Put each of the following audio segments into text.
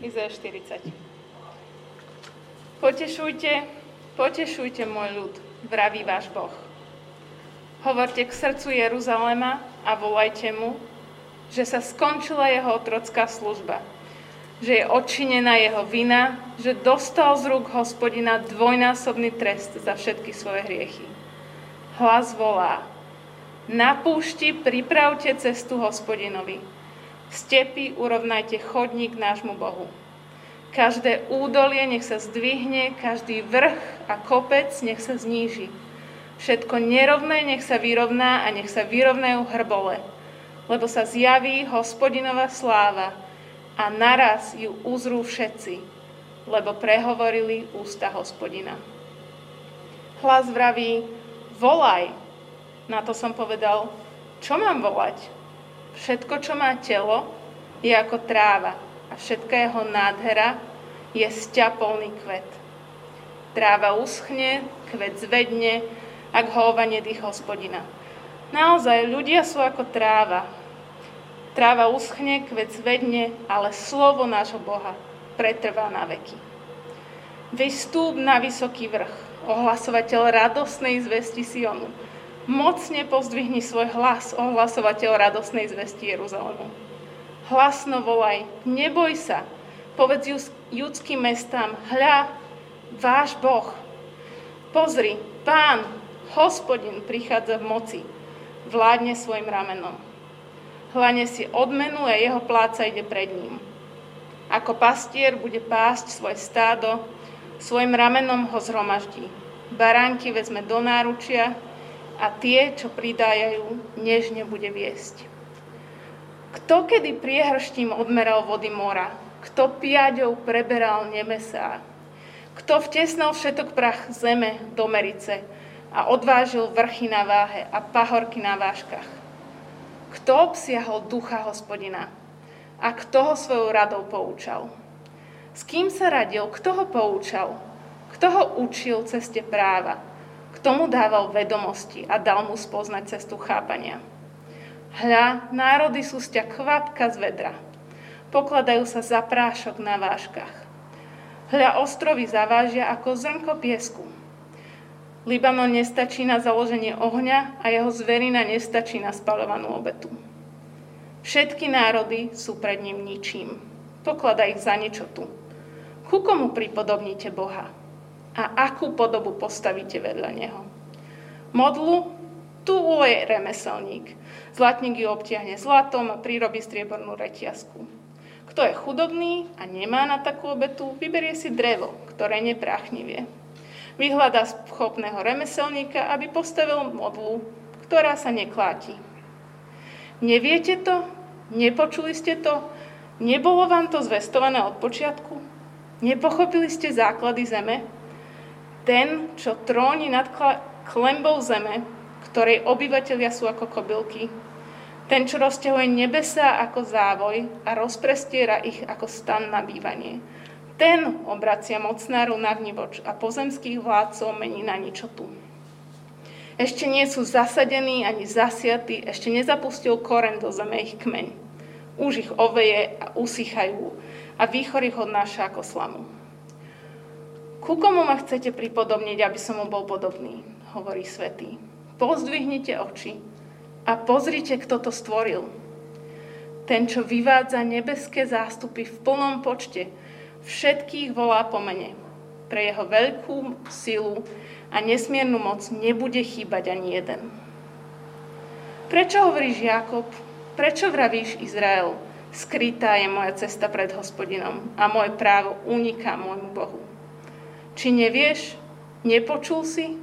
Izaja 40. Potešujte, potešujte môj ľud, vraví váš Boh. Hovorte k srdcu Jeruzalema a volajte mu, že sa skončila jeho otrocká služba, že je odčinená jeho vina, že dostal z rúk hospodina dvojnásobný trest za všetky svoje hriechy. Hlas volá, na púšti pripravte cestu hospodinovi, stepy urovnajte chodník nášmu Bohu. Každé údolie nech sa zdvihne, každý vrch a kopec nech sa zníži. Všetko nerovné nech sa vyrovná a nech sa vyrovnajú hrbole lebo sa zjaví hospodinová sláva a naraz ju uzrú všetci, lebo prehovorili ústa hospodina. Hlas vraví, volaj. Na to som povedal, čo mám volať? Všetko, čo má telo, je ako tráva a všetká jeho nádhera je sťapolný kvet. Tráva uschne, kvet zvedne, ak ho dých hospodina. Naozaj, ľudia sú ako tráva, Tráva uschne, kvet zvedne, ale slovo nášho Boha pretrvá na veky. Vystúp na vysoký vrch, ohlasovateľ radosnej zvesti Sionu. Mocne pozdvihni svoj hlas, ohlasovateľ radosnej zvesti Jeruzalému. Hlasno volaj, neboj sa, povedz judským mestám, hľa, váš Boh. Pozri, pán, hospodin prichádza v moci, vládne svojim ramenom hlane si odmenu a jeho pláca ide pred ním. Ako pastier bude pásť svoje stádo, svojim ramenom ho zhromaždí. Baránky vezme do náručia a tie, čo pridájajú, nežne bude viesť. Kto kedy priehrštím odmeral vody mora? Kto piaďou preberal nemesá? Kto vtesnal všetok prach zeme do merice a odvážil vrchy na váhe a pahorky na váškach? Kto obsiahol ducha hospodina? A kto ho svojou radou poučal? S kým sa radil? Kto ho poučal? Kto ho učil ceste práva? Kto mu dával vedomosti a dal mu spoznať cestu chápania? Hľa, národy sú sťa kvapka z vedra. Pokladajú sa za prášok na váškach. Hľa, ostrovy zavážia ako zrnko piesku. Libanon nestačí na založenie ohňa a jeho zverina nestačí na spalovanú obetu. Všetky národy sú pred ním ničím. Poklada ich za ničotu. Ku komu pripodobníte Boha? A akú podobu postavíte vedľa Neho? Modlu? Tu je remeselník. Zlatník ju obtiahne zlatom a prirobí striebornú reťazku. Kto je chudobný a nemá na takú obetu, vyberie si drevo, ktoré nepráchnivie vyhľadá schopného remeselníka, aby postavil modlu, ktorá sa nekláti. Neviete to? Nepočuli ste to? Nebolo vám to zvestované od počiatku? Nepochopili ste základy zeme? Ten, čo tróni nad klembou zeme, ktorej obyvateľia sú ako kobylky, ten, čo rozťahuje nebesa ako závoj a rozprestiera ich ako stan na bývanie ten obracia mocnárov na vnivoč a pozemských vládcov mení na ničotu. Ešte nie sú zasadení ani zasiatí, ešte nezapustil koren do zeme ich kmeň. Už ich oveje a usychajú a výchor ich odnáša ako slamu. Ku komu ma chcete pripodobniť, aby som mu bol podobný, hovorí svetý. Pozdvihnite oči a pozrite, kto to stvoril. Ten, čo vyvádza nebeské zástupy v plnom počte, Všetkých volá po mene. Pre jeho veľkú silu a nesmiernu moc nebude chýbať ani jeden. Prečo hovoríš Jakob? Prečo vravíš Izrael? Skrytá je moja cesta pred hospodinom a moje právo uniká môjmu Bohu. Či nevieš? Nepočul si?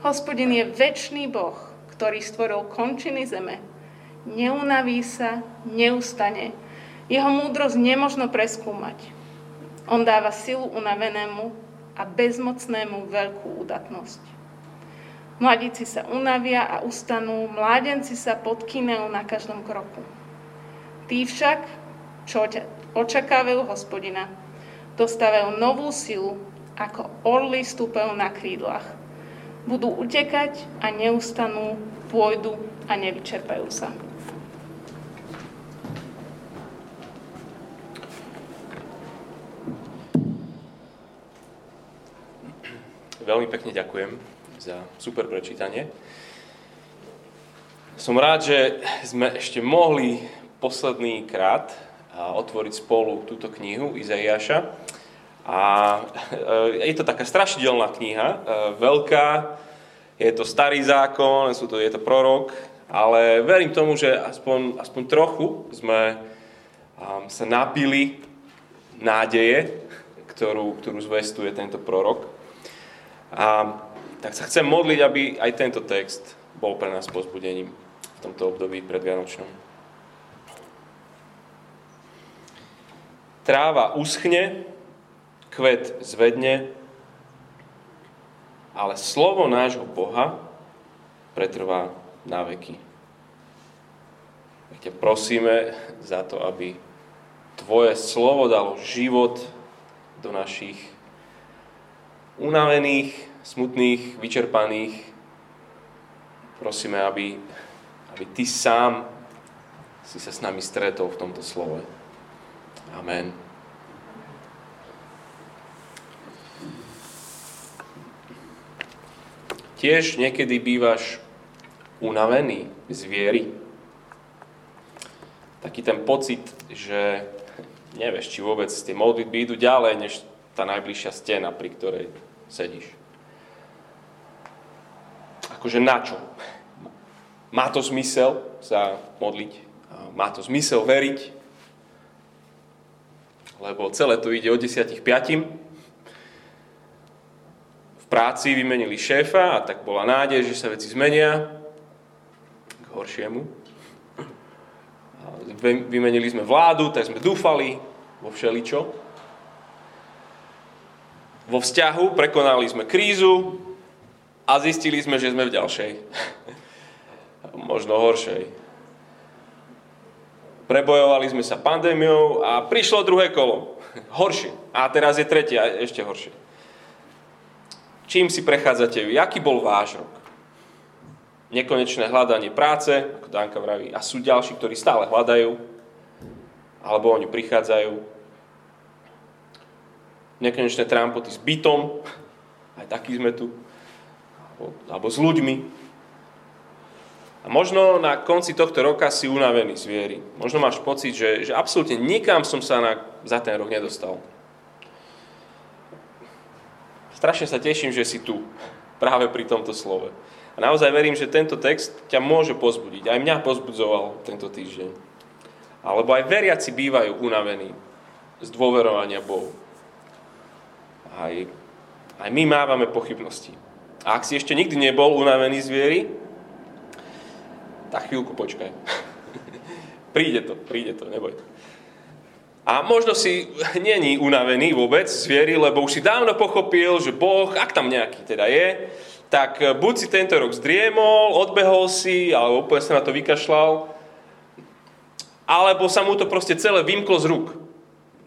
Hospodin je väčší Boh, ktorý stvoril končiny zeme. Neunaví sa, neustane. Jeho múdrosť nemožno preskúmať. On dáva silu unavenému a bezmocnému veľkú udatnosť. Mladíci sa unavia a ustanú, mládenci sa podkynajú na každom kroku. Tí však, čo očakávajú hospodina, dostávajú novú silu, ako orly s na krídlach. Budú utekať a neustanú, pôjdu a nevyčerpajú sa. Veľmi pekne ďakujem za super prečítanie. Som rád, že sme ešte mohli posledný krát otvoriť spolu túto knihu Izaiáša. A e, je to taká strašidelná kniha, e, veľká, je to starý zákon, sú to, je to prorok, ale verím tomu, že aspoň, aspoň trochu sme sa napili nádeje, ktorú, ktorú zvestuje tento prorok. A tak sa chcem modliť, aby aj tento text bol pre nás pozbudením v tomto období predvianočnom. Tráva uschne, kvet zvedne, ale slovo nášho Boha pretrvá na veky. Tak ťa prosíme za to, aby Tvoje slovo dalo život do našich unavených, smutných, vyčerpaných. Prosíme, aby aby Ty sám si sa s nami stretol v tomto slove. Amen. Tiež niekedy bývaš unavený z viery. Taký ten pocit, že nevieš, či vôbec tie modlitby idú ďalej, než tá najbližšia stena, pri ktorej sedíš. Akože na čo? Má to zmysel sa modliť? Má to zmysel veriť? Lebo celé to ide od 10 piatim. Práci vymenili šéfa a tak bola nádej, že sa veci zmenia k horšiemu. Vymenili sme vládu, tak sme dúfali vo všeličo. Vo vzťahu prekonali sme krízu a zistili sme, že sme v ďalšej možno horšej. Prebojovali sme sa pandémiou a prišlo druhé kolo. Horšie. A teraz je tretie a ešte horšie. Čím si prechádzate? Jaký bol váš rok? Nekonečné hľadanie práce, ako Danka vraví, a sú ďalší, ktorí stále hľadajú, alebo oni prichádzajú. Nekonečné trampoty s bytom, aj takí sme tu, alebo, alebo s ľuďmi, a možno na konci tohto roka si unavený z viery. Možno máš pocit, že, že absolútne nikam som sa na, za ten rok nedostal. Strašne sa teším, že si tu, práve pri tomto slove. A naozaj verím, že tento text ťa môže pozbudiť. Aj mňa pozbudzoval tento týždeň. Alebo aj veriaci bývajú unavení z dôverovania Bohu. Aj, aj my mávame pochybnosti. A ak si ešte nikdy nebol unavený z viery, tak chvíľku počkaj. príde to, príde to, neboj. A možno si není unavený vôbec z viery, lebo už si dávno pochopil, že Boh, ak tam nejaký teda je, tak buď si tento rok zdriemol, odbehol si, alebo úplne sa na to vykašľal, alebo sa mu to proste celé vymklo z rúk.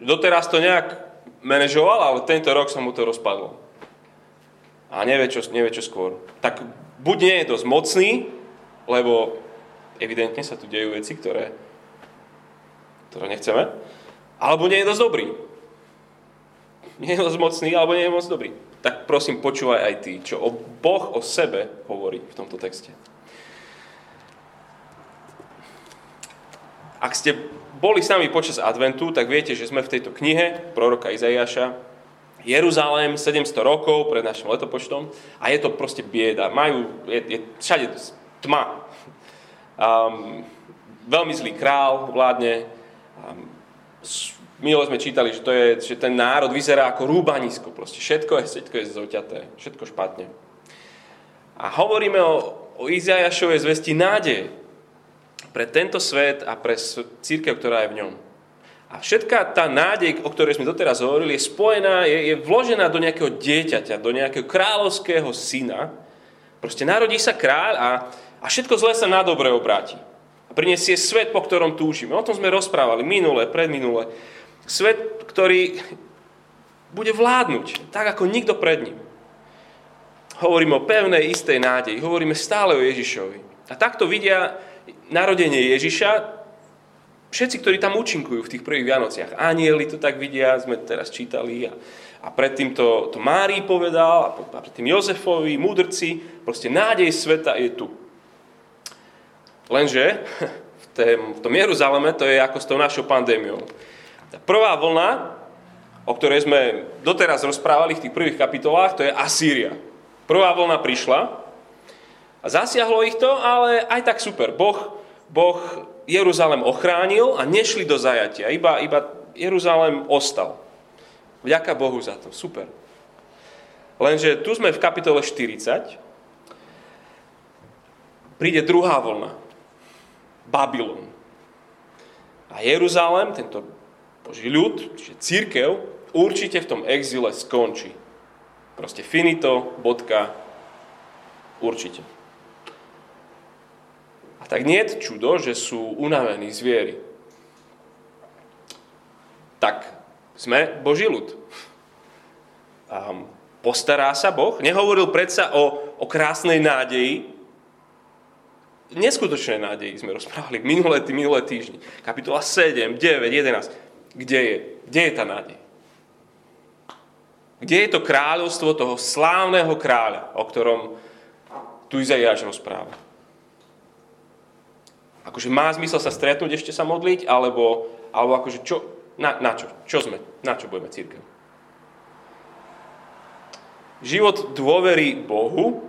Doteraz to nejak manažoval, ale tento rok sa mu to rozpadlo. A nevie čo, nevie čo skôr. Tak buď nie je dosť mocný, lebo evidentne sa tu dejú veci, ktoré, ktoré nechceme, alebo nie je dosť dobrý. Nie je dosť mocný, alebo nie je moc dobrý. Tak prosím, počúvaj aj ty, čo o Boh o sebe hovorí v tomto texte. Ak ste boli s nami počas adventu, tak viete, že sme v tejto knihe proroka Izaiáša. Jeruzalém 700 rokov pred našim letopočtom a je to proste bieda. Majú, je, je všade tma. Um, veľmi zlý král vládne. Um, Milo sme čítali, že, to je, že ten národ vyzerá ako rúbanisko. Proste všetko je, všetko je zoťaté, všetko špatne. A hovoríme o, o Izajašovej zvesti nádej pre tento svet a pre církev, ktorá je v ňom. A všetká tá nádej, o ktorej sme doteraz hovorili, je spojená, je, je vložená do nejakého dieťaťa, do nejakého kráľovského syna. Proste narodí sa kráľ a a všetko zlé sa na dobre obráti. A prinesie svet, po ktorom túžime. O tom sme rozprávali minule, predminule. Svet, ktorý bude vládnuť, tak ako nikto pred ním. Hovoríme o pevnej, istej nádeji. Hovoríme stále o Ježišovi. A takto vidia narodenie Ježiša všetci, ktorí tam účinkujú v tých prvých Vianociach. Anieli to tak vidia, sme teraz čítali a, a predtým to, to Márii povedal a predtým Jozefovi, múdrci, proste nádej sveta je tu. Lenže v, tom Jeruzaleme to je ako s tou našou pandémiou. Tá prvá vlna, o ktorej sme doteraz rozprávali v tých prvých kapitolách, to je Asýria. Prvá vlna prišla a zasiahlo ich to, ale aj tak super. Boh, boh Jeruzalem ochránil a nešli do zajatia. Iba, iba Jeruzalem ostal. Vďaka Bohu za to. Super. Lenže tu sme v kapitole 40. Príde druhá vlna. Babylon. A Jeruzalem, tento Boží ľud, čiže církev, určite v tom exile skončí. Proste finito, bodka, určite. A tak nie je čudo, že sú unavení zvieri. Tak sme Boží ľud. Um, postará sa Boh? Nehovoril predsa o, o krásnej nádeji? Neskutočnej nádeji sme rozprávali minulé, minulé týždni. Kapitola 7, 9, 11. Kde je? Kde je tá nádej? Kde je to kráľovstvo toho slávneho kráľa, o ktorom tu Izaiáš rozpráva? Akože má zmysel sa stretnúť, ešte sa modliť, alebo, alebo akože čo, na, na čo? Čo sme? Na čo budeme církev? Život dôvery Bohu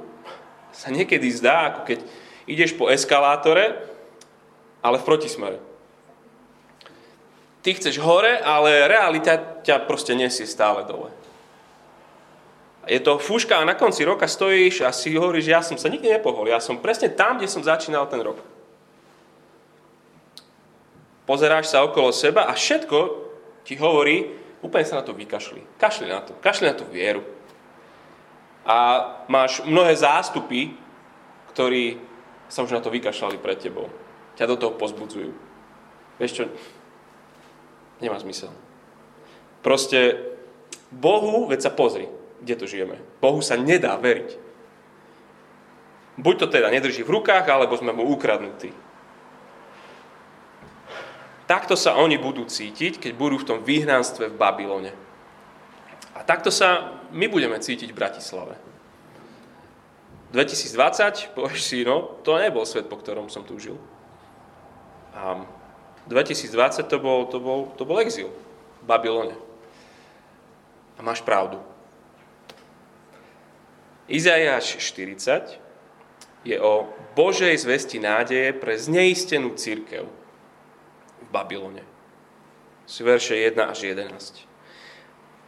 sa niekedy zdá, ako keď ideš po eskalátore, ale v protismere. Ty chceš hore, ale realita ťa proste nesie stále dole. Je to fúška a na konci roka stojíš a si hovoríš, ja som sa nikdy nepohol, ja som presne tam, kde som začínal ten rok. Pozeráš sa okolo seba a všetko ti hovorí, úplne sa na to vykašli. Kašli na to, kašli na tú vieru. A máš mnohé zástupy, ktorí sa už na to vykašľali pred tebou. Ťa do toho pozbudzujú. Vieš čo? Nemá zmysel. Proste Bohu, veď sa pozri, kde to žijeme. Bohu sa nedá veriť. Buď to teda nedrží v rukách, alebo sme mu ukradnutí. Takto sa oni budú cítiť, keď budú v tom vyhnanstve v Babylone. A takto sa my budeme cítiť v Bratislave. 2020, povieš si, no, to nebol svet, po ktorom som tu žil. A 2020 to bol, to bol, to bol exil v Babylone. A máš pravdu. Izajáš 40 je o Božej zvesti nádeje pre zneistenú církev v Babylone. Sú verše 1 až 11.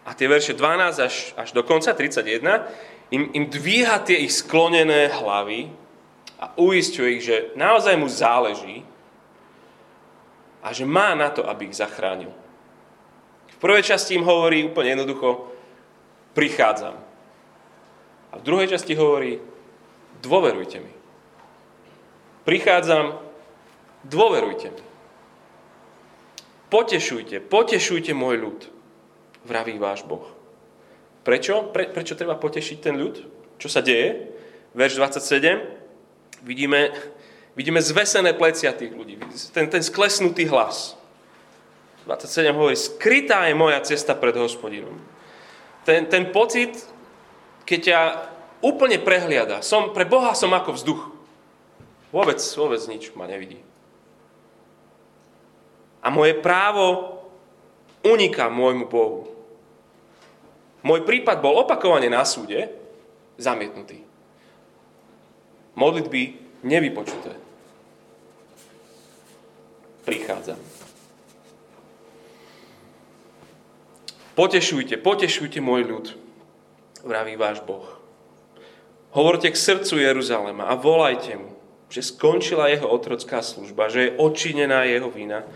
A tie verše 12 až, až do konca 31 im, im dvíha tie ich sklonené hlavy a uistuje ich, že naozaj mu záleží a že má na to, aby ich zachránil. V prvej časti im hovorí úplne jednoducho, prichádzam. A v druhej časti hovorí, dôverujte mi. Prichádzam, dôverujte mi. Potešujte, potešujte môj ľud, vraví váš Boh. Prečo? Pre, prečo treba potešiť ten ľud? Čo sa deje? Verš 27. Vidíme, vidíme zvesené plecia tých ľudí. Ten, ten sklesnutý hlas. 27 hovorí, skrytá je moja cesta pred hospodinom. Ten, ten pocit, keď ťa úplne prehliada. Som, pre Boha som ako vzduch. Vôbec, vôbec nič ma nevidí. A moje právo uniká môjmu Bohu. Môj prípad bol opakovane na súde zamietnutý. Modlitby nevypočuté. Prichádzam. Potešujte, potešujte môj ľud, vraví váš Boh. Hovorte k srdcu Jeruzalema a volajte mu, že skončila jeho otrocká služba, že je odčinená jeho vina,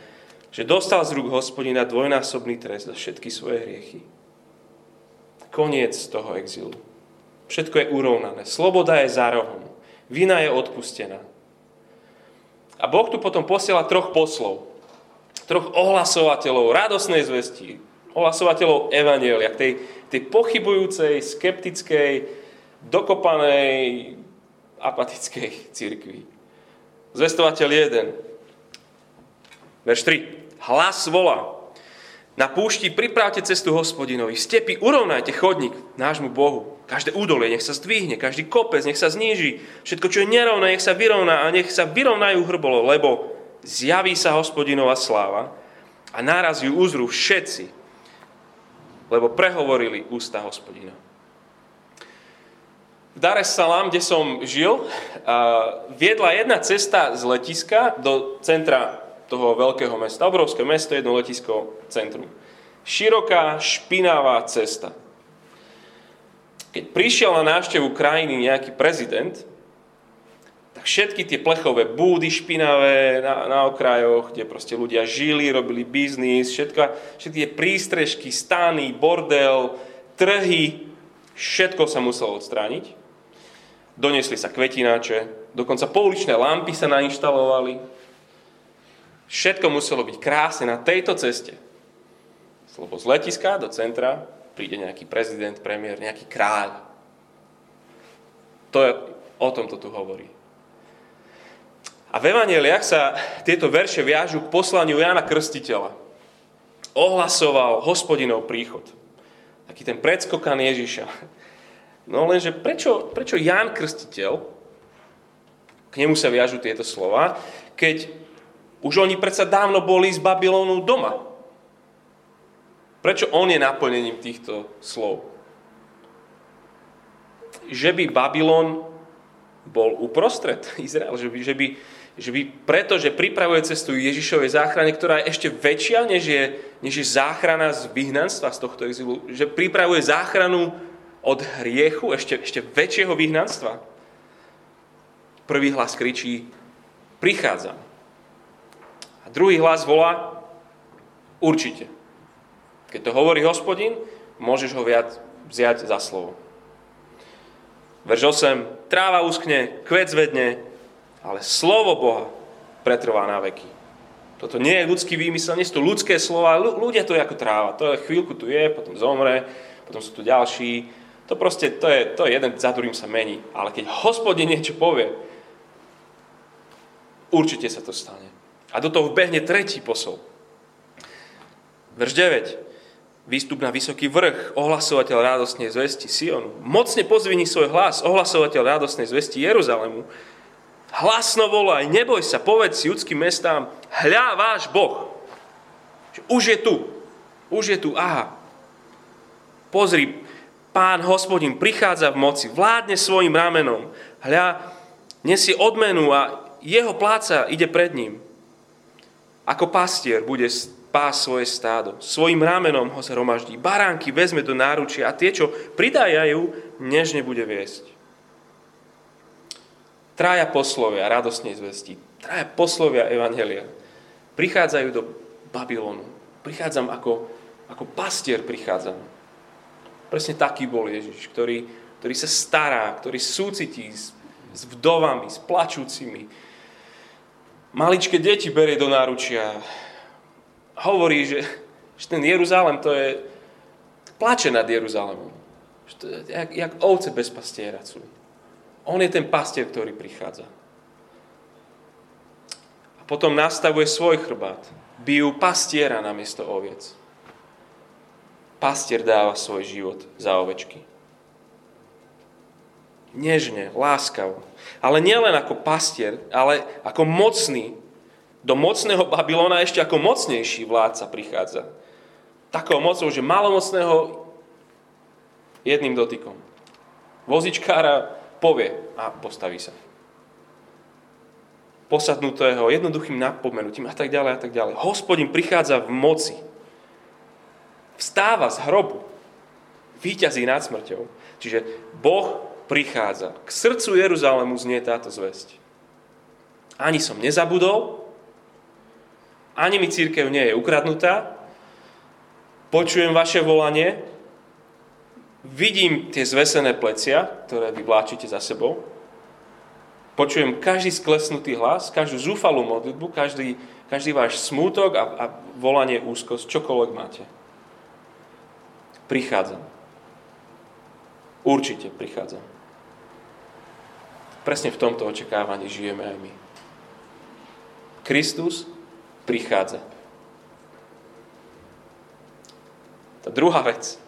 že dostal z rúk hospodina dvojnásobný trest za všetky svoje hriechy koniec toho exilu. Všetko je urovnané. Sloboda je za rohom. Vina je odpustená. A Boh tu potom posiela troch poslov. Troch ohlasovateľov radosnej zvesti. Ohlasovateľov Evanielia. Tej, tej pochybujúcej, skeptickej, dokopanej, apatickej cirkvi. Zvestovateľ jeden. Verš 3. Hlas volá. Na púšti pripravte cestu hospodinovi. Stepy urovnajte chodník nášmu Bohu. Každé údolie nech sa zdvihne, každý kopec nech sa zníži. Všetko, čo je nerovné, nech sa vyrovná a nech sa vyrovnajú hrbolo, lebo zjaví sa hospodinová sláva a náraz ju uzrú všetci, lebo prehovorili ústa hospodina. V Dar es Salaam, kde som žil, viedla jedna cesta z letiska do centra toho veľkého mesta. Obrovské mesto, jedno letisko centrum. Široká, špinavá cesta. Keď prišiel na návštevu krajiny nejaký prezident, tak všetky tie plechové búdy špinavé na, na okrajoch, kde proste ľudia žili, robili biznis, všetko, všetky tie prístrežky, stány, bordel, trhy, všetko sa muselo odstrániť. Donesli sa kvetináče, dokonca pouličné lampy sa nainštalovali, Všetko muselo byť krásne na tejto ceste. Lebo z letiska do centra príde nejaký prezident, premiér, nejaký kráľ. To je, o tom to tu hovorí. A v Evangeliach sa tieto verše viažu k poslaniu Jana Krstiteľa. Ohlasoval hospodinov príchod. Taký ten predskokan Ježiša. No lenže prečo, prečo Jan Krstiteľ, k nemu sa viažu tieto slova, keď už oni predsa dávno boli z Babylonu doma. Prečo on je naplnením týchto slov? Že by Babylon bol uprostred Izrael, že by, že by, že by pretože pripravuje cestu Ježišovej záchrane, ktorá je ešte väčšia, než je, než je záchrana z vyhnanstva z tohto exilu, že pripravuje záchranu od hriechu, ešte, ešte väčšieho vyhnanstva. Prvý hlas kričí, prichádzam. A druhý hlas volá, určite. Keď to hovorí hospodin, môžeš ho viac vziať za slovo. Verž 8. Tráva uskne, kvet zvedne, ale slovo Boha pretrvá na veky. Toto nie je ľudský výmysel, nie sú to ľudské slova, ľudia to je ako tráva. To je chvíľku tu je, potom zomre, potom sú tu ďalší. To proste, to je, to je jeden, za ktorým sa mení. Ale keď hospodin niečo povie, určite sa to stane. A do toho vbehne tretí posol. Verš 9. Výstup na vysoký vrch, ohlasovateľ radostnej zvesti Sionu. Mocne pozvini svoj hlas, ohlasovateľ radostnej zvesti Jeruzalemu. Hlasno volaj, neboj sa, povedz si judským mestám, hľa váš Boh. Už je tu, už je tu, aha. Pozri, pán hospodin prichádza v moci, vládne svojim ramenom. Hľa, nesie odmenu a jeho pláca ide pred ním. Ako pastier bude pás svoje stádo. Svojim rámenom ho zhromaždí. Baránky vezme do náručia a tie, čo pridajajú, nežne bude viesť. Traja poslovia radosnej zvesti. Traja poslovia Evangelia. Prichádzajú do Babylonu. Prichádzam ako, ako pastier prichádzam. Presne taký bol Ježiš, ktorý, ktorý sa stará, ktorý súcití s, s vdovami, s plačúcimi, maličké deti berie do náručia. Hovorí, že, že ten Jeruzalem to je... Plače nad Jeruzalemom. Jak, jak ovce bez pastiera sú. On je ten pastier, ktorý prichádza. A potom nastavuje svoj chrbát. Bijú pastiera na miesto oviec. Pastier dáva svoj život za ovečky nežne, láskavo. Ale nielen ako pastier, ale ako mocný. Do mocného Babylona ešte ako mocnejší vládca prichádza. Takou mocou, že malomocného jedným dotykom. Vozičkára povie a postaví sa. Posadnutého jednoduchým napomenutím a tak ďalej a tak ďalej. Hospodin prichádza v moci. Vstáva z hrobu. Výťazí nad smrťou. Čiže Boh prichádza. K srdcu Jeruzalému znie táto zväzť. Ani som nezabudol, ani mi církev nie je ukradnutá, počujem vaše volanie, vidím tie zvesené plecia, ktoré vy vláčite za sebou, počujem každý sklesnutý hlas, každú zúfalú modlitbu, každý, každý váš smútok a, a volanie úzkosť, čokoľvek máte. Prichádzam. Určite prichádzam. Presne v tomto očakávaní žijeme aj my. Kristus prichádza. Tá druhá vec.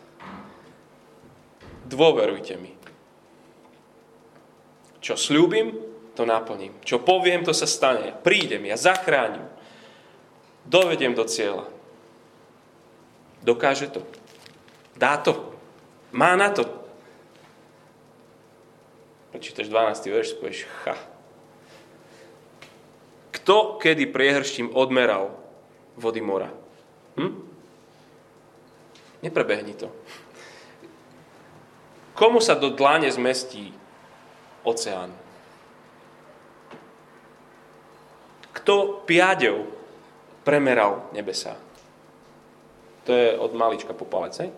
Dôverujte mi. Čo slúbim, to naplním. Čo poviem, to sa stane. Ja prídem, ja zachránim. Dovediem do cieľa. Dokáže to. Dá to. Má na to. Prečítaš 12. verš, povieš, cha. Kto kedy priehrštím odmeral vody mora? Hm? Neprebehni to. Komu sa do dláne zmestí oceán? Kto piadev premeral nebesa? To je od malička po palec, hej?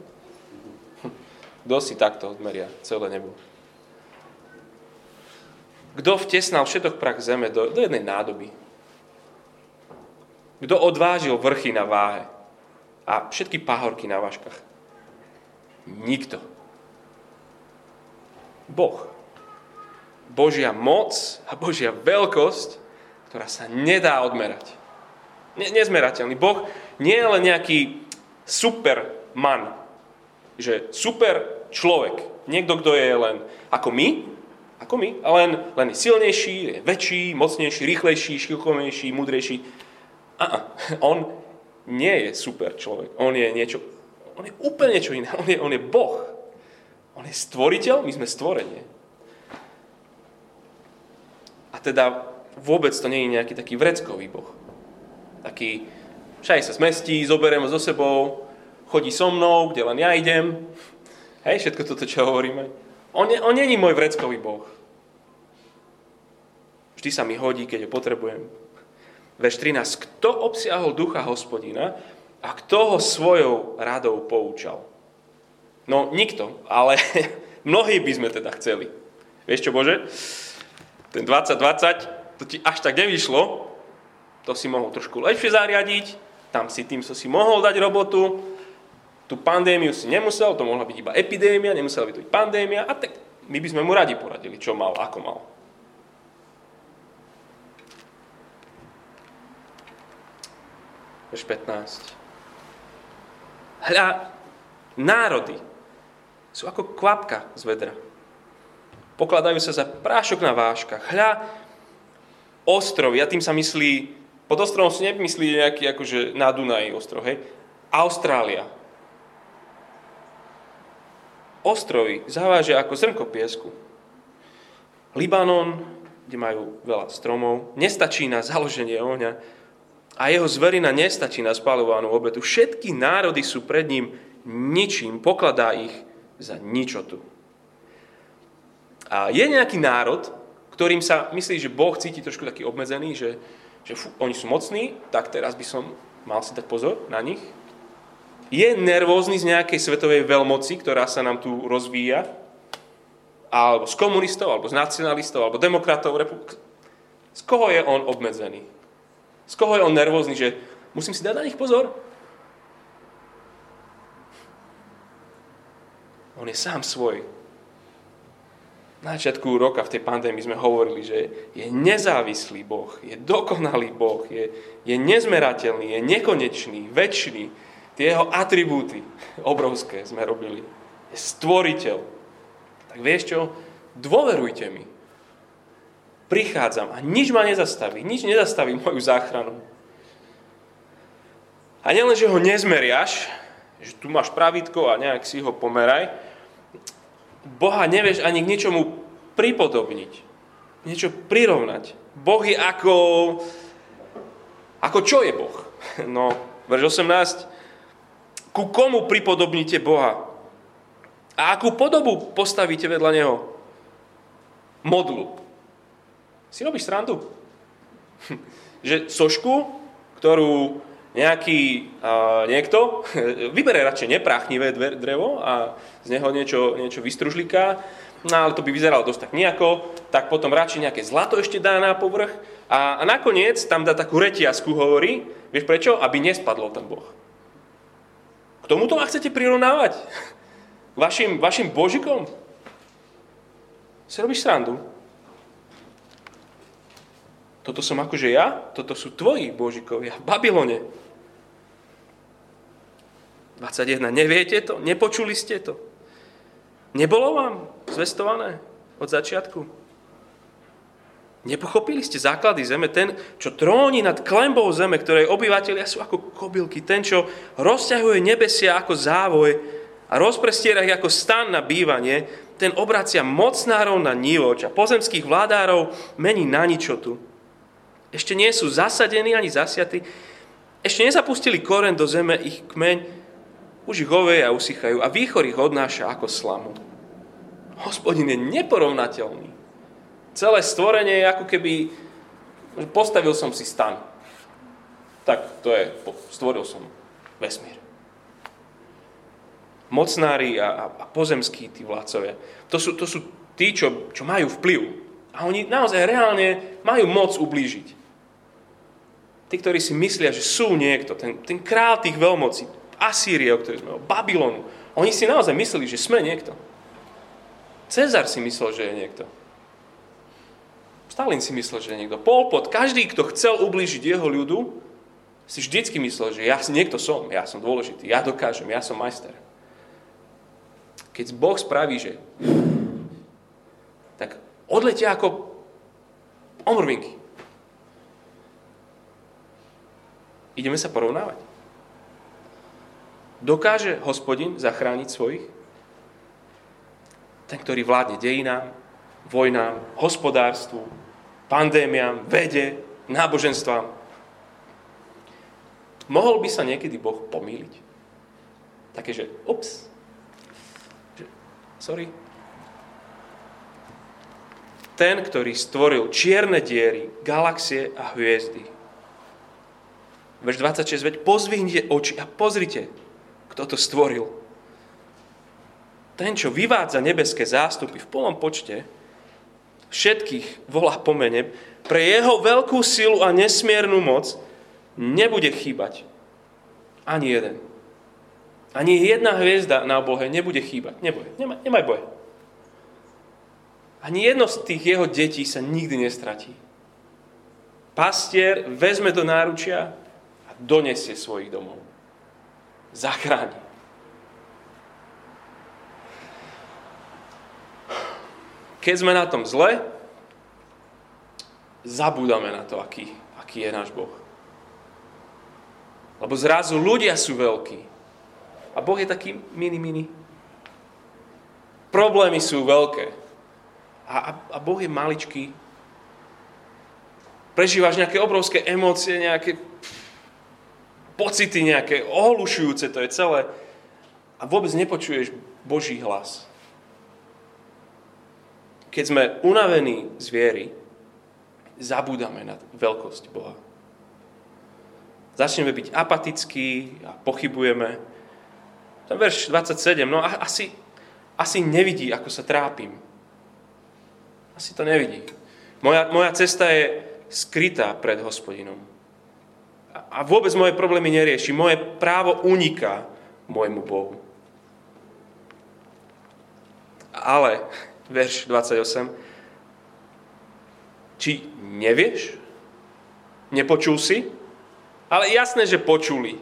Kto si takto odmeria celé nebo? Kto vtesnal všetok prach zeme do, do jednej nádoby? Kto odvážil vrchy na váhe a všetky pahorky na váškach? Nikto. Boh. Božia moc a Božia veľkosť, ktorá sa nedá odmerať. Ne, nezmerateľný. Boh nie je len nejaký superman, že super človek, niekto, kto je len ako my, ako my, a len, len je silnejší, je väčší, mocnejší, rýchlejší, šikovnejší, múdrejší. A on nie je super človek. On je niečo, on je úplne niečo iné. On je, on je Boh. On je stvoriteľ, my sme stvorenie. A teda vôbec to nie je nejaký taký vreckový Boh. Taký, všaj sa zmestí, zoberiem so sebou, chodí so mnou, kde len ja idem. Hej, všetko toto, čo hovoríme. On, je, on není môj vreckový Boh. Vždy sa mi hodí, keď ho potrebujem. Verš 13. Kto obsiahol ducha hospodina a kto ho svojou radou poučal? No, nikto, ale mnohí by sme teda chceli. Vieš čo, Bože? Ten 2020, to ti až tak nevyšlo, to si mohol trošku lepšie zariadiť, tam si tým so si mohol dať robotu, tú pandémiu si nemusel, to mohla byť iba epidémia, nemusela by to byť pandémia, a tak my by sme mu radi poradili, čo mal, ako mal. Verš 15. Hľa, národy sú ako kvapka z vedra. Pokladajú sa za prášok na váškach. Hľa, ostrovy, a tým sa myslí, pod ostrovom si nemyslí nejaký akože na Dunaji ostrov, hej? Austrália. Ostrovy zavážia ako zrnko piesku. Libanon, kde majú veľa stromov, nestačí na založenie ohňa a jeho zverina nestačí na spalovanú obetu. Všetky národy sú pred ním ničím, pokladá ich za ničotu. A je nejaký národ, ktorým sa myslí, že Boh cíti trošku taký obmedzený, že, že fú, oni sú mocní, tak teraz by som mal si dať pozor na nich. Je nervózny z nejakej svetovej veľmoci, ktorá sa nám tu rozvíja, alebo z komunistov, alebo z nacionalistov, alebo demokratov, republik. Z koho je on obmedzený? Z koho je on nervózny, že musím si dať na nich pozor? On je sám svoj. Na začiatku roka v tej pandémii sme hovorili, že je nezávislý Boh, je dokonalý Boh, je, je nezmerateľný, je nekonečný, väčší. Tie jeho atribúty obrovské sme robili. Je stvoriteľ. Tak vieš čo? Dôverujte mi. Prichádzam a nič ma nezastaví. Nič nezastaví moju záchranu. A nielen, že ho nezmeriaš, že tu máš pravítko a nejak si ho pomeraj, Boha nevieš ani k ničomu pripodobniť. Niečo prirovnať. Boh je ako... Ako čo je Boh? No, verš 18. Ku komu pripodobníte Boha? A akú podobu postavíte vedľa Neho? Modlu. Si robíš srandu? že sošku, ktorú nejaký uh, niekto vybere radšej nepráchnivé drevo a z neho niečo, niečo vystružliká, no ale to by vyzeralo dosť tak nejako, tak potom radšej nejaké zlato ešte dá na povrch a, a nakoniec tam dá takú reťazku, hovorí, vieš prečo? Aby nespadlo ten Boh. K tomuto ma chcete prirovnávať? Vašim, vašim božikom? Si robíš srandu? Toto som akože ja? Toto sú tvoji božikovia v Babylone. 21. Neviete to? Nepočuli ste to? Nebolo vám zvestované od začiatku? Nepochopili ste základy zeme? Ten, čo tróni nad klembou zeme, ktorej obyvateľia sú ako kobylky. Ten, čo rozťahuje nebesia ako závoj a rozprestiera ich ako stan na bývanie, ten obracia mocnárov na nívoč a pozemských vládárov mení na ničotu. Ešte nie sú zasadení ani zasiatí, ešte nezapustili koren do zeme, ich kmeň už ich oveje a usychajú a výchor ich odnáša ako slamu. Hospodin je neporovnateľný. Celé stvorenie je ako keby, postavil som si stan. Tak to je, stvoril som vesmír. Mocnári a, a pozemskí tí vládcovia. To sú, to sú tí, čo, čo majú vplyv. A oni naozaj reálne majú moc ublížiť. Tí, ktorí si myslia, že sú niekto, ten, ten král tých veľmocí, Asýrie, o ktorej sme, o Babylonu, oni si naozaj mysleli, že sme niekto. Cezar si myslel, že je niekto. Stalin si myslel, že je niekto. Pol Pot, každý, kto chcel ublížiť jeho ľudu, si vždycky myslel, že ja niekto som, ja som dôležitý, ja dokážem, ja som majster. Keď Boh spraví, že tak odletia ako omrvinky. Ideme sa porovnávať. Dokáže hospodin zachrániť svojich? Ten, ktorý vládne dejinám, vojnám, hospodárstvu, pandémiám, vede, náboženstvám. Mohol by sa niekedy Boh pomýliť? Také, že ups, sorry. Ten, ktorý stvoril čierne diery, galaxie a hviezdy. Verš 26, veď pozvihnite oči a pozrite, kto to stvoril. Ten, čo vyvádza nebeské zástupy v plnom počte, všetkých volá po mene, pre jeho veľkú silu a nesmiernu moc nebude chýbať ani jeden. Ani jedna hviezda na obohe nebude chýbať. Neboj, nemaj, nemaj boj. Ani jedno z tých jeho detí sa nikdy nestratí. Pastier vezme do náručia a donesie svojich domov. Zachráni. Keď sme na tom zle, zabúdame na to, aký, aký je náš Boh. Lebo zrazu ľudia sú veľkí. A Boh je taký mini, mini. Problémy sú veľké. A, a, a Boh je maličký. Prežívaš nejaké obrovské emócie, nejaké pocity, nejaké ohlušujúce, to je celé. A vôbec nepočuješ Boží hlas keď sme unavení z viery, zabúdame na veľkosť Boha. Začneme byť apatickí a pochybujeme. Ten verš 27, no asi, asi nevidí, ako sa trápim. Asi to nevidí. Moja, moja cesta je skrytá pred hospodinom. A, vôbec moje problémy nerieši. Moje právo uniká môjmu Bohu. Ale verš 28. Či nevieš? Nepočul si? Ale jasné, že počuli.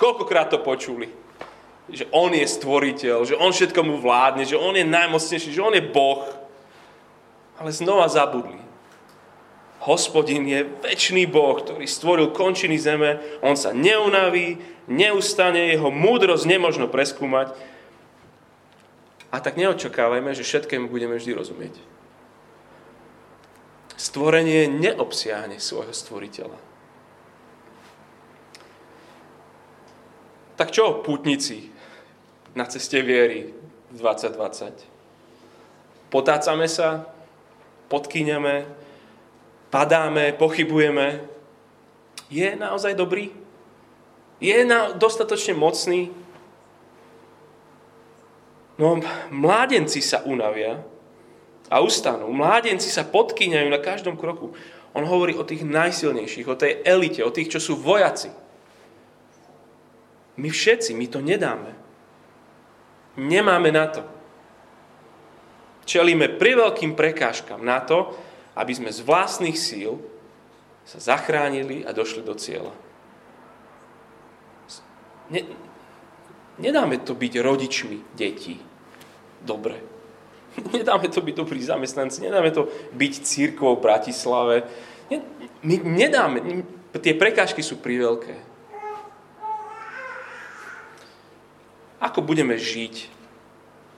Koľkokrát to počuli? Že on je stvoriteľ, že on všetkomu vládne, že on je najmocnejší, že on je Boh. Ale znova zabudli. Hospodin je väčší Boh, ktorý stvoril končiny zeme, on sa neunaví, neustane, jeho múdrosť nemožno preskúmať a tak neočakávajme, že všetkému budeme vždy rozumieť. Stvorenie neobsiahne svojho stvoriteľa. Tak čo, pútnici na ceste viery v 2020? Potácame sa, podkýňame, padáme, pochybujeme. Je naozaj dobrý? Je na, dostatočne mocný? No mládenci sa unavia a ustanú. Mládenci sa podkýňajú na každom kroku. On hovorí o tých najsilnejších, o tej elite, o tých, čo sú vojaci. My všetci, my to nedáme. Nemáme na to. Čelíme pri veľkým prekážkam na to, aby sme z vlastných síl sa zachránili a došli do cieľa. Ne, nedáme to byť rodičmi detí. Dobre. Nedáme to byť dobrí zamestnanci, nedáme to byť církvou v Bratislave. My nedáme, tie prekážky sú priveľké. Ako budeme žiť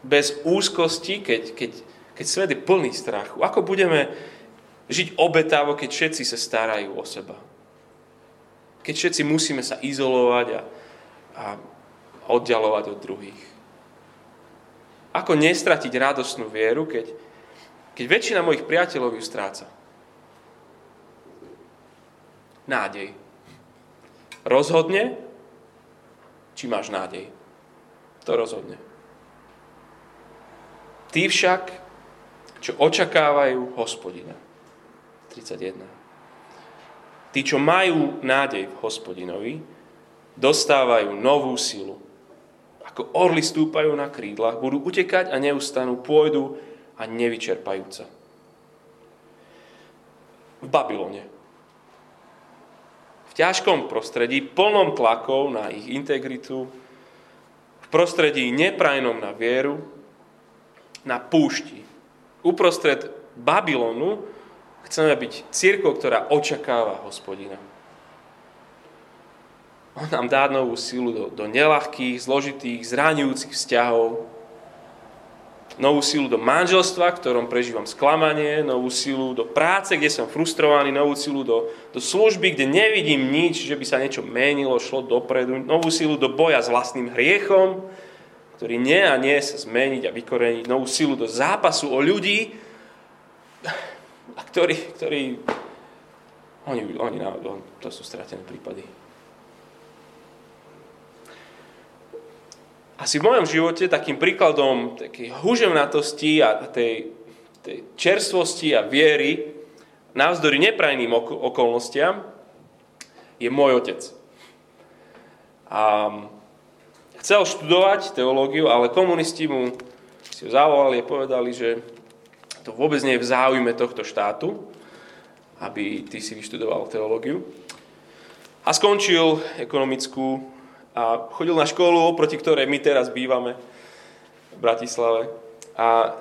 bez úzkosti, keď, keď, keď svet je plný strachu? Ako budeme žiť obetavo, keď všetci sa starajú o seba? Keď všetci musíme sa izolovať a, a oddialovať od druhých? Ako nestratiť radosnú vieru, keď, keď väčšina mojich priateľov ju stráca? Nádej. Rozhodne, či máš nádej. To rozhodne. Tí však, čo očakávajú hospodina. 31. Tí, čo majú nádej v hospodinovi, dostávajú novú silu ako orly stúpajú na krídlach, budú utekať a neustanú, pôjdu a nevyčerpajúca. V Babylone. V ťažkom prostredí, plnom tlakov na ich integritu, v prostredí neprajnom na vieru, na púšti. Uprostred Babylonu chceme byť církou, ktorá očakáva hospodina. On nám dá novú silu do, do nelahkých, zložitých, zraňujúcich vzťahov, novú silu do manželstva, v ktorom prežívam sklamanie, novú silu do práce, kde som frustrovaný, novú silu do, do služby, kde nevidím nič, že by sa niečo menilo, šlo dopredu, novú silu do boja s vlastným hriechom, ktorý nie a nie sa zmeniť a vykoreniť, novú silu do zápasu o ľudí, a ktorí, ktorí oni, oni, to sú stratené prípady. asi v mojom živote takým príkladom takej huževnatosti a tej, tej čerstvosti a viery navzdory neprajným okolnostiam je môj otec. A chcel študovať teológiu, ale komunisti mu si ho zavolali a povedali, že to vôbec nie je v záujme tohto štátu, aby ty si vyštudoval teológiu. A skončil ekonomickú a chodil na školu, oproti ktorej my teraz bývame v Bratislave. A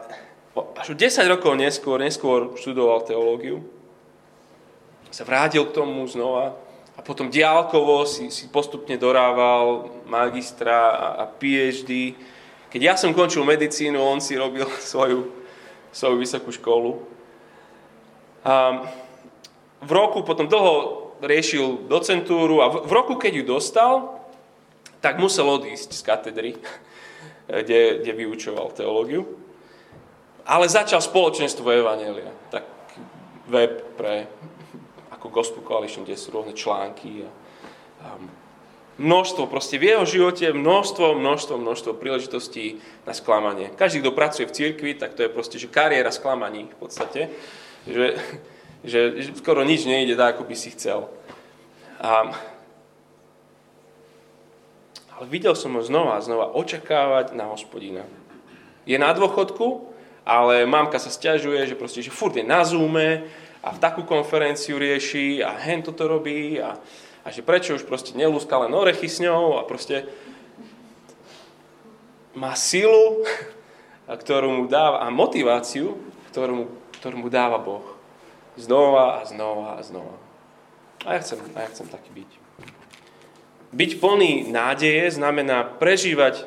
až 10 rokov neskôr, neskôr študoval teológiu. Sa vrátil k tomu znova a potom diálkovo si, si postupne dorával magistra a, a PhD. Keď ja som končil medicínu, on si robil svoju, svoju vysokú školu. A v roku potom dlho riešil docentúru a v, roku, keď ju dostal, tak musel odísť z katedry, kde, kde vyučoval teológiu. Ale začal spoločenstvo Evangelia. Tak web pre ako Gospel Coalition, kde sú rôzne články a, a množstvo, proste v jeho živote množstvo, množstvo, množstvo príležitostí na sklamanie. Každý, kto pracuje v cirkvi, tak to je proste, že kariéra sklamaní v podstate, že, že, že skoro nič nejde tak, ako by si chcel. A ale videl som ho znova a znova očakávať na hospodina. Je na dôchodku, ale mamka sa stiažuje, že proste, že furt je na Zoome a v takú konferenciu rieši a hen toto robí a, a že prečo už proste nelúska len orechy s ňou a proste má silu, ktorú mu dáva a motiváciu, ktorú mu, ktorú mu dáva Boh. Znova a znova a znova. A ja chcem, a ja chcem taký byť. Byť plný nádeje znamená prežívať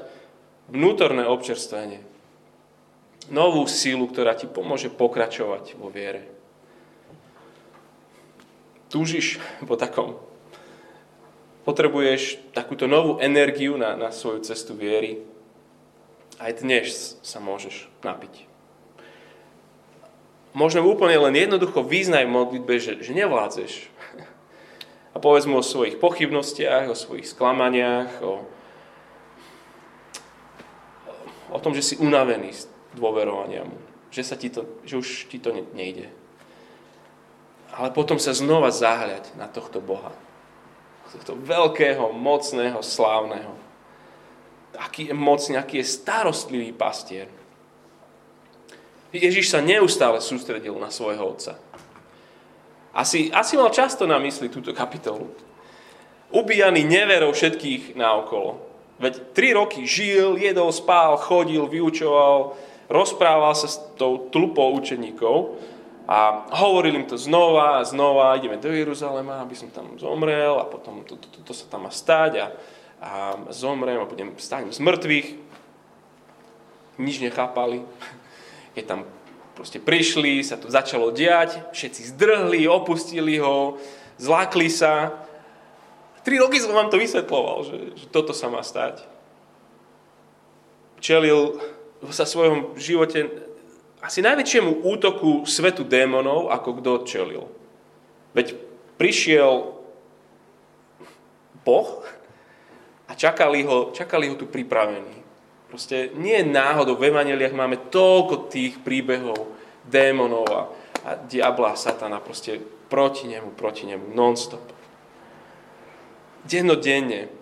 vnútorné občerstvenie. Novú sílu, ktorá ti pomôže pokračovať vo viere. Túžiš po takom. Potrebuješ takúto novú energiu na, na svoju cestu viery. Aj dnes sa môžeš napiť. Možno úplne len jednoducho význaj modlitbe, že, že nevládzeš a povedz mu o svojich pochybnostiach, o svojich sklamaniach, o, o tom, že si unavený z dôverovania mu. Že, sa ti to, že už ti to nejde. Ale potom sa znova zahľať na tohto Boha. Tohto veľkého, mocného, slávneho. Aký je mocný, aký je starostlivý pastier. Ježiš sa neustále sústredil na svojho otca. Asi, asi mal často na mysli túto kapitolu. Ubíjaný neverou všetkých naokolo. Veď tri roky žil, jedol, spál, chodil, vyučoval, rozprával sa s tou tlupou učeníkov a hovoril im to znova a znova, ideme do Jeruzalema, aby som tam zomrel a potom to, to, to, to sa tam má stať a, a zomrem a budem stáť z mŕtvych. Nič nechápali. Keď tam proste prišli, sa to začalo diať, všetci zdrhli, opustili ho, zlákli sa. Tri roky som vám to vysvetloval, že, že toto sa má stať. Čelil sa svojom živote asi najväčšiemu útoku svetu démonov, ako kto čelil. Veď prišiel Boh a čakali ho, čakali ho tu pripravení. Proste nie náhodou, v Evaneliach máme toľko tých príbehov démonov a, a diabla a satana proste proti nemu, proti nemu, non-stop. Dennodenne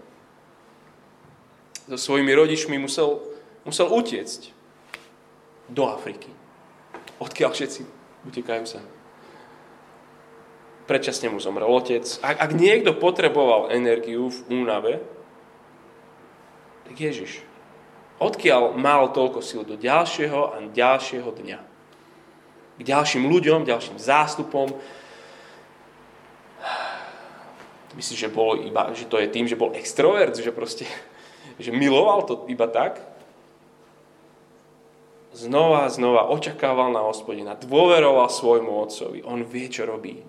so svojimi rodičmi musel, musel utiecť do Afriky. Odkiaľ všetci utekajú sa. Predčasne mu zomrel otec. Ak, ak niekto potreboval energiu v únave, tak Ježiš odkiaľ mal toľko síl do ďalšieho a ďalšieho dňa. K ďalším ľuďom, ďalším zástupom. Myslím, že, bol iba, že to je tým, že bol extrovert, že proste že miloval to iba tak. Znova a znova očakával na hospodina, dôveroval svojmu otcovi. On vie, čo robí.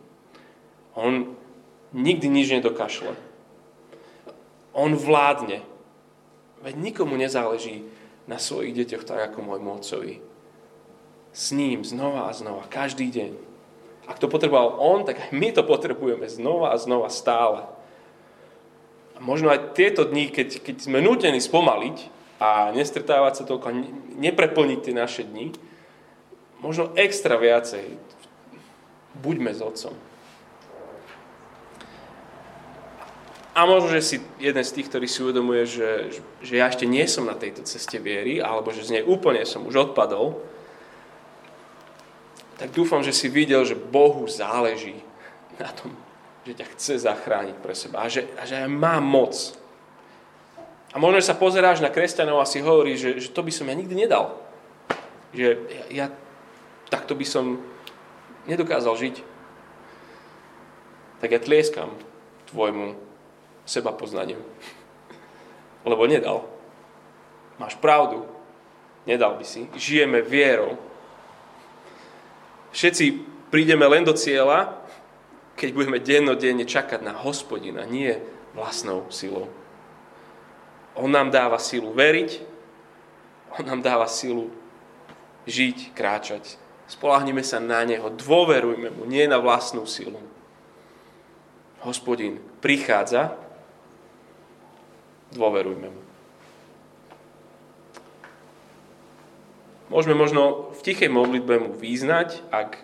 On nikdy nič nedokašle. On vládne. Veď nikomu nezáleží na svojich deťoch tak ako môj otcovi. S ním znova a znova, každý deň. Ak to potreboval on, tak aj my to potrebujeme znova a znova stále. A možno aj tieto dni, keď, keď sme nutení spomaliť a nestretávať sa toľko, nepreplniť tie naše dni, možno extra viacej buďme s otcom. A možno, že si jeden z tých, ktorý si uvedomuje, že, že ja ešte nie som na tejto ceste viery, alebo že z nej úplne som už odpadol, tak dúfam, že si videl, že Bohu záleží na tom, že ťa chce zachrániť pre seba a že, a že aj má moc. A možno, že sa pozeráš na kresťanov a si hovorí, že, že to by som ja nikdy nedal. Že ja, ja takto by som nedokázal žiť. Tak ja tlieskam tvojmu seba poznaním. Lebo nedal. Máš pravdu. Nedal by si. Žijeme vierou. Všetci prídeme len do cieľa, keď budeme dennodenne čakať na hospodina, nie vlastnou silou. On nám dáva silu veriť, on nám dáva silu žiť, kráčať. Spolahnime sa na Neho, dôverujme Mu, nie na vlastnú silu. Hospodin prichádza Dôverujme mu. Môžeme možno v tichej modlitbe mu význať, ak,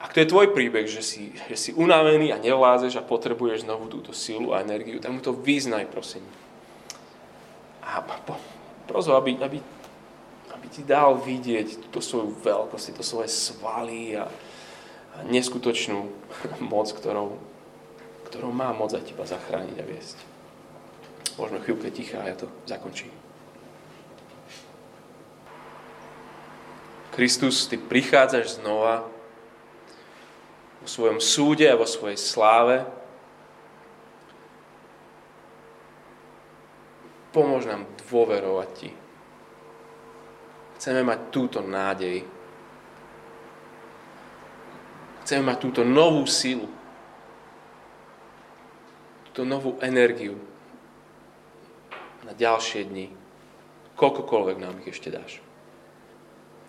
ak to je tvoj príbeh, že si, že si unavený a nevlázeš a potrebuješ znovu túto silu a energiu, tak mu to význaj, prosím. A po, prozo, aby, aby, aby ti dal vidieť túto svoju veľkosť, tieto svoje svaly a, a neskutočnú moc, ktorou, ktorou má moc za teba zachrániť a viesť. Môžeme chvíľke ticha a ja to zakončím. Kristus, Ty prichádzaš znova vo svojom súde a vo svojej sláve. Pomôž nám dôverovať Ti. Chceme mať túto nádej. Chceme mať túto novú silu tú novú energiu na ďalšie dni. Koľkokoľvek nám ich ešte dáš.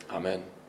Amen.